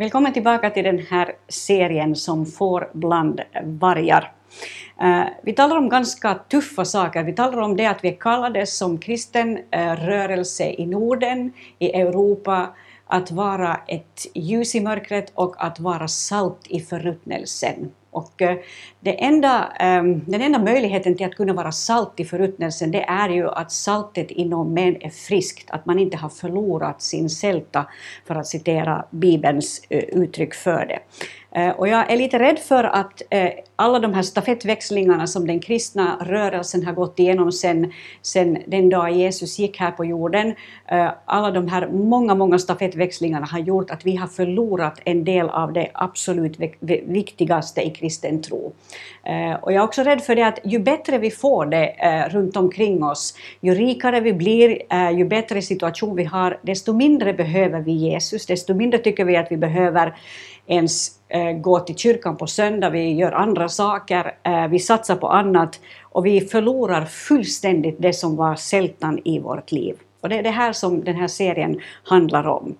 Välkommen tillbaka till den här serien som får bland vargar. Eh, vi talar om ganska tuffa saker. Vi talar om det att vi är kallade som kristen eh, rörelse i Norden, i Europa, att vara ett ljus i mörkret och att vara salt i förruttnelsen. Och eh, det enda, ehm, den enda möjligheten till att kunna vara salt i förruttnelsen det är ju att saltet inom män är friskt, att man inte har förlorat sin sälta, för att citera Bibelns eh, uttryck för det. Eh, och jag är lite rädd för att eh, alla de här stafettväxlingarna som den kristna rörelsen har gått igenom sen, sen den dag Jesus gick här på jorden, eh, alla de här många, många stafettväxlingarna har gjort att vi har förlorat en del av det absolut viktigaste i kristen tro. Och jag är också rädd för det att ju bättre vi får det runt omkring oss, ju rikare vi blir, ju bättre situation vi har, desto mindre behöver vi Jesus, desto mindre tycker vi att vi behöver ens Eh, gå till kyrkan på söndag, vi gör andra saker, eh, vi satsar på annat och vi förlorar fullständigt det som var sältan i vårt liv. Och det är det här som den här serien handlar om.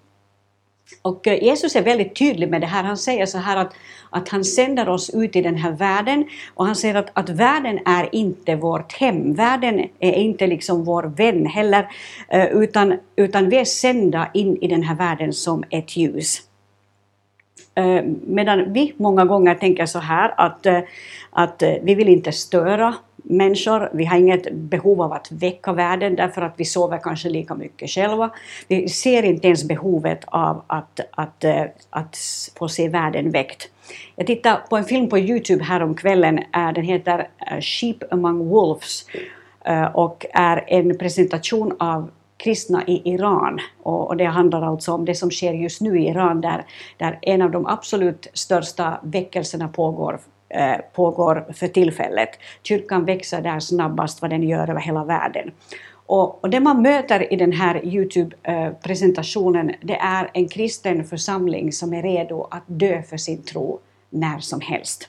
Och eh, Jesus är väldigt tydlig med det här. Han säger så här att, att han sänder oss ut i den här världen och han säger att, att världen är inte vårt hem. Världen är inte liksom vår vän heller, utan, utan vi är sända in i den här världen som ett ljus. Eh, medan vi många gånger tänker så här att, eh, att eh, vi vill inte störa människor, vi har inget behov av att väcka världen därför att vi sover kanske lika mycket själva. Vi ser inte ens behovet av att, att, att få se världen väckt. Jag tittade på en film på Youtube häromkvällen, den heter Sheep among Wolves och är en presentation av kristna i Iran. Och, det handlar alltså om det som sker just nu i Iran där, där en av de absolut största väckelserna pågår eh, pågår för tillfället. Kyrkan växer där snabbast vad den gör över hela världen. Och, och det man möter i den här Youtube-presentationen det är en kristen församling som är redo att dö för sin tro när som helst.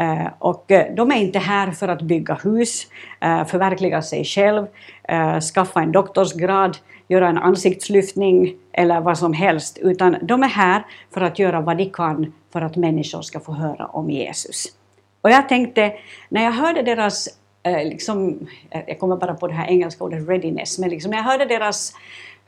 Eh, och eh, de är inte här för att bygga hus, eh, förverkliga sig själv, skaffa en doktorsgrad, göra en ansiktslyftning eller vad som helst, utan de är här för att göra vad de kan för att människor ska få höra om Jesus. Och jag tänkte, när jag hörde deras, liksom, jag kommer bara på det här engelska ordet readiness, men liksom när jag hörde deras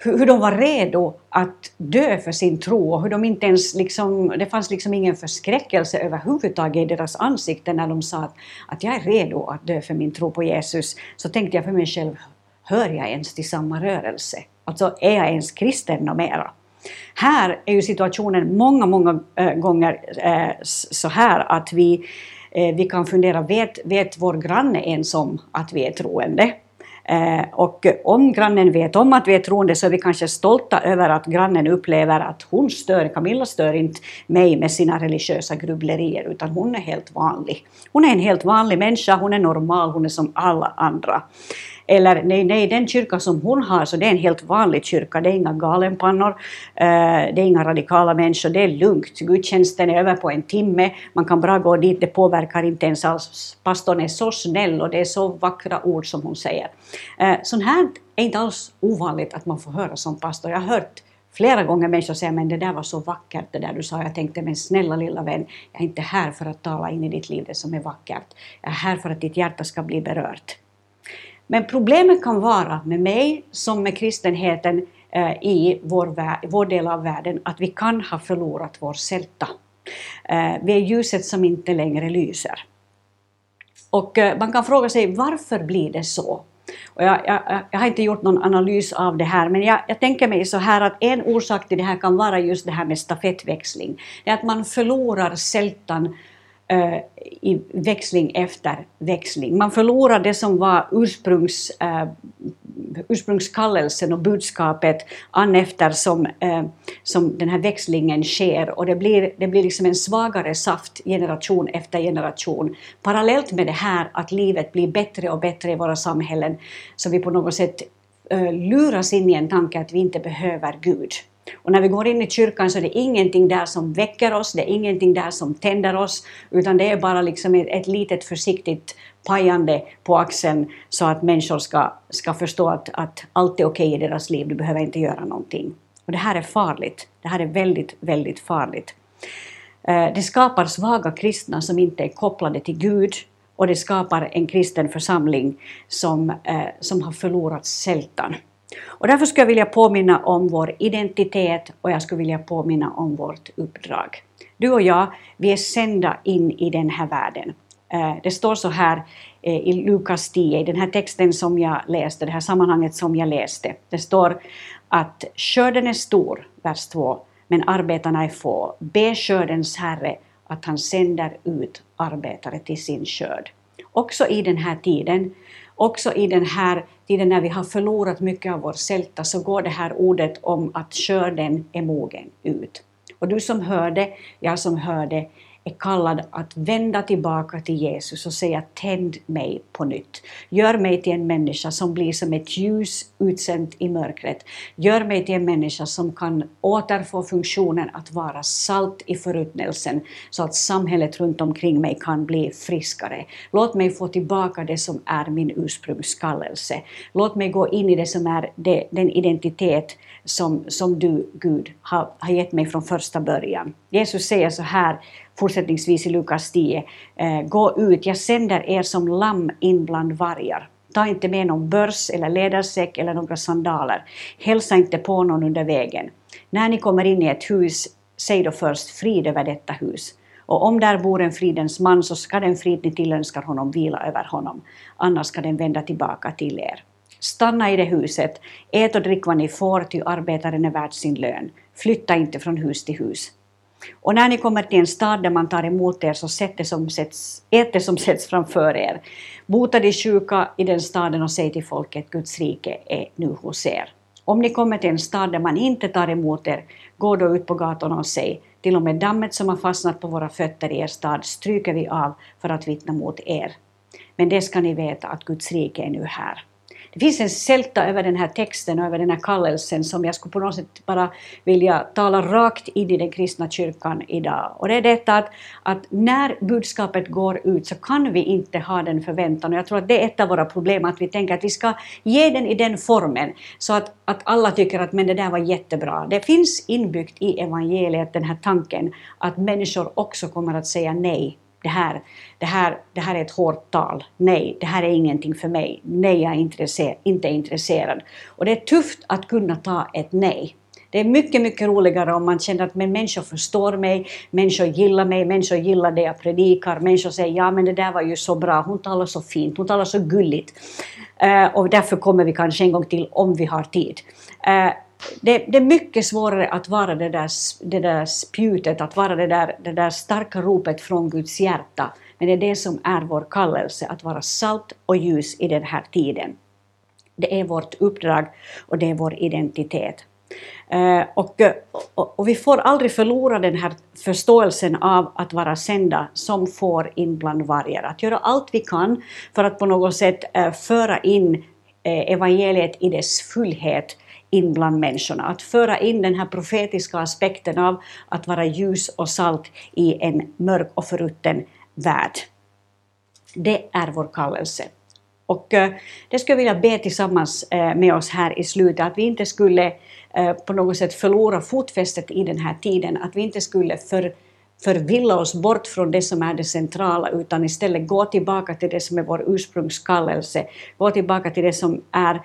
hur, de var redo att dö för sin tro och hur de inte ens liksom, det fanns liksom ingen förskräckelse överhuvudtaget i deras ansikten när de sa att, att jag är redo att dö för min tro på Jesus. Så tänkte jag för mig själv, hör jag ens till samma rörelse? Alltså är jag ens kristen och mera? Här är ju situationen många, många äh, gånger äh, så här att vi, äh, vi kan fundera, vet, vet vår granne ens om att vi är troende? Eh, och om grannen vet om att vi är troende så är vi kanske stolta över att grannen upplever att hon stör, Camilla stör inte mig med sina religiösa grubblerier utan hon är helt vanlig. Hon är en helt vanlig människa, hon är normal, hon är som alla andra. Eller nej, nej, den kyrka som hon har, så det är en helt vanlig kyrka, det är inga galenpannor, eh, det är inga radikala människor, det är lugnt, gudstjänsten är över på en timme, man kan bra gå dit, det påverkar inte ens alls. Pastorn är så snäll och det är så vackra ord som hon säger. Eh, Sånt här är inte alls ovanligt att man får höra som pastor. Jag har hört flera gånger människor säga men det där var så vackert det där du sa. Jag tänkte men snälla lilla vän, jag är inte här för att tala in i ditt liv det som är vackert. Jag är här för att ditt hjärta ska bli berört. Men problemet kan vara med mig som med kristenheten eh, i vår, vår, del av världen att vi kan ha förlorat vår sälta. Eh, vi är ljuset som inte längre lyser. Och eh, man kan fråga sig varför blir det så? Och jag, jag, jag, har inte gjort någon analys av det här, men jag, jag, tänker mig så här att en orsak till det här kan vara just det här med stafettväxling. Det är att man förlorar sältan Eh, Eh, i växling efter växling. Man förlorar det som var ursprungs, eh, ursprungskallelsen och budskapet an efter som, eh, som den här växlingen sker och det blir, det blir liksom en svagare saft generation efter generation. Parallellt med det här att livet blir bättre och bättre i våra samhällen så vi på något sätt eh, luras in i en tanke att vi inte behöver Gud. Och när vi går in i kyrkan så är det ingenting där som väcker oss, det är ingenting där som tänder oss, utan det är bara liksom ett, ett litet försiktigt pajande på axeln så att människor ska, ska förstå att, att allt är okej okay i deras liv, du behöver inte göra någonting. Och det här är farligt. Det här är väldigt, väldigt farligt. Eh, det skapar svaga kristna som inte är kopplade till Gud och det skapar en kristen församling som, eh, som har förlorat sältan. Och därför skulle jag vilja påminna om vår identitet och jag skulle vilja påminna om vårt uppdrag. Du och jag, vi är sända in i den här världen. Eh, det står så här eh, i Lukas 10, i den här texten som jag läste, det här sammanhanget som jag läste. Det står att skörden är stor, vers 2, men arbetarna är få. Be skördens Herre att han sänder ut arbetare till sin skörd. Också i den här tiden, också i den här tiden när vi har förlorat mycket av vår sälta, så går det här ordet om att skörden är mogen ut. Och du som hörde, jag som hörde, är kallad att vända tillbaka till Jesus och säga tänd mig på nytt. Gör mig till en människa som blir som ett ljus utsänt i mörkret. Gör mig till en människa som kan återfå funktionen att vara salt i förruttnelsen så att samhället runt omkring mig kan bli friskare. Låt mig få tillbaka det som är min ursprungskallelse. Låt mig gå in i det som är det, den identitet som, som du, Gud, har, har gett mig från första början. Jesus säger så här fortsättningsvis i Lukas 10. Eh, gå ut, jag sänder er som lamm in bland vargar. Ta inte med någon börs eller ledarsäck eller några sandaler. Hälsa inte på någon under vägen. När ni kommer in i ett hus, säg då först frid över detta hus. Och om där bor en fridens man så ska den frid ni tillönskar honom vila över honom. Annars ska den vända tillbaka till er. Stanna i det huset, ät och drick vad ni får, ty arbetaren är värd sin lön. Flytta inte från hus till hus. Och när ni kommer till en stad där man tar emot er så sätt det som sätts, ät det som sätts framför er. Bota de sjuka i den staden och säg till folket Guds rike är nu hos er. Om ni kommer till en stad där man inte tar emot er, gå då ut på gatorna och säg till och med dammet som har fastnat på våra fötter i er stad stryker vi av för att vittna mot er. Men det ska ni veta att Guds rike är nu här. Det finns en sälta över den här texten och över den här kallelsen som jag skulle på något sätt bara vilja tala rakt in i den kristna kyrkan idag. Och det är detta att, att när budskapet går ut så kan vi inte ha den förväntan och jag tror att det är ett av våra problem att vi tänker att vi ska ge den i den formen så att, att alla tycker att men det där var jättebra. Det finns inbyggt i evangeliet den här tanken att människor också kommer att säga nej det här, det, här, det här är ett hårt tal. Nej, det här är ingenting för mig. Nej, jag är intresser, inte intresserad. Och det är tufft att kunna ta ett nej. Det är mycket, mycket roligare om man känner att men människor förstår mig, människor gillar mig, människor gillar det jag predikar, människor säger ja men det där var ju så bra, hon talar så fint, hon talar så gulligt. Uh, och därför kommer vi kanske en gång till om vi har tid. Uh, det, det, är mycket svårare att vara det där, det där spjutet, att vara det där, det där starka ropet från Guds hjärta. Men det är det som är vår kallelse, att vara salt och ljus i den här tiden. Det är vårt uppdrag och det är vår identitet. Eh, och, och, och, vi får aldrig förlora den här förståelsen av att vara sända som får in bland vargar. Att göra allt vi kan för att på något sätt eh, föra in eh, evangeliet i dess fullhet in bland människorna. Att föra in den här profetiska aspekten av att vara ljus och salt i en mörk och förrutten värld. Det är vår kallelse. Och eh, det skulle jag vilja be tillsammans eh, med oss här i slutet, att vi inte skulle eh, på något sätt förlora fotfästet i den här tiden, att vi inte skulle för, förvilla oss bort från det som är det centrala, utan istället gå tillbaka till det som är vår ursprungskallelse, gå tillbaka till det som är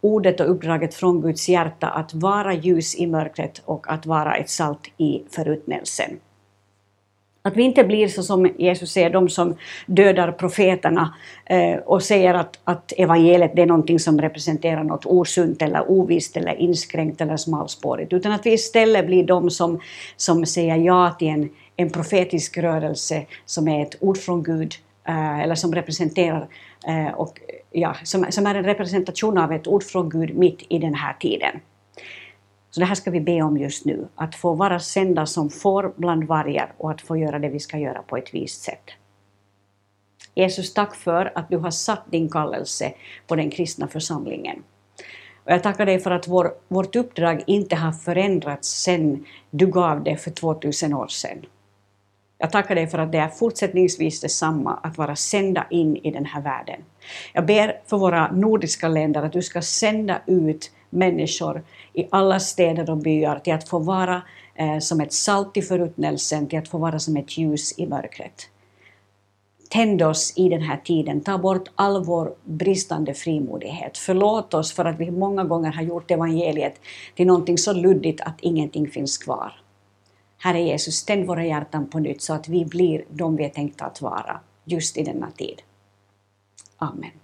ordet och uppdraget från Guds hjärta att vara ljus i mörkret och att vara ett salt i förruttnelsen. Att vi inte blir så som Jesus säger, de som dödar profeterna eh, och säger att, att evangeliet det är någonting som representerar något osunt eller ovist eller inskränkt eller smalspårigt, utan att vi istället blir de som, som säger ja till en, en profetisk rörelse som är ett ord från Gud eh, eller som representerar eh, och ja, som, som är en representation av ett ord från Gud mitt i den här tiden. Så det här ska vi be om just nu, att få vara sända som får bland vargar och att få göra det vi ska göra på ett vist sätt. Jesus, tack för att du har satt din kallelse på den kristna församlingen. Och jag tackar dig för att vår, vårt uppdrag inte har förändrats sedan du gav det för 2000 år sedan. Jag tackar dig för att det är fortsättningsvis detsamma att vara sända in i den här världen. Jag ber för våra nordiska länder att du ska sända ut människor i alla städer och byar till att få vara eh, som ett salt i förruttnelsen, till att få vara som ett ljus i mörkret. Tänd oss i den här tiden, ta bort all vår bristande frimodighet. Förlåt oss för att vi många gånger har gjort evangeliet till någonting så luddigt att ingenting finns kvar. Herre Jesus, ständ våra hjärtan på nytt så att vi blir de vi är tänkta att vara just i denna tid. Amen.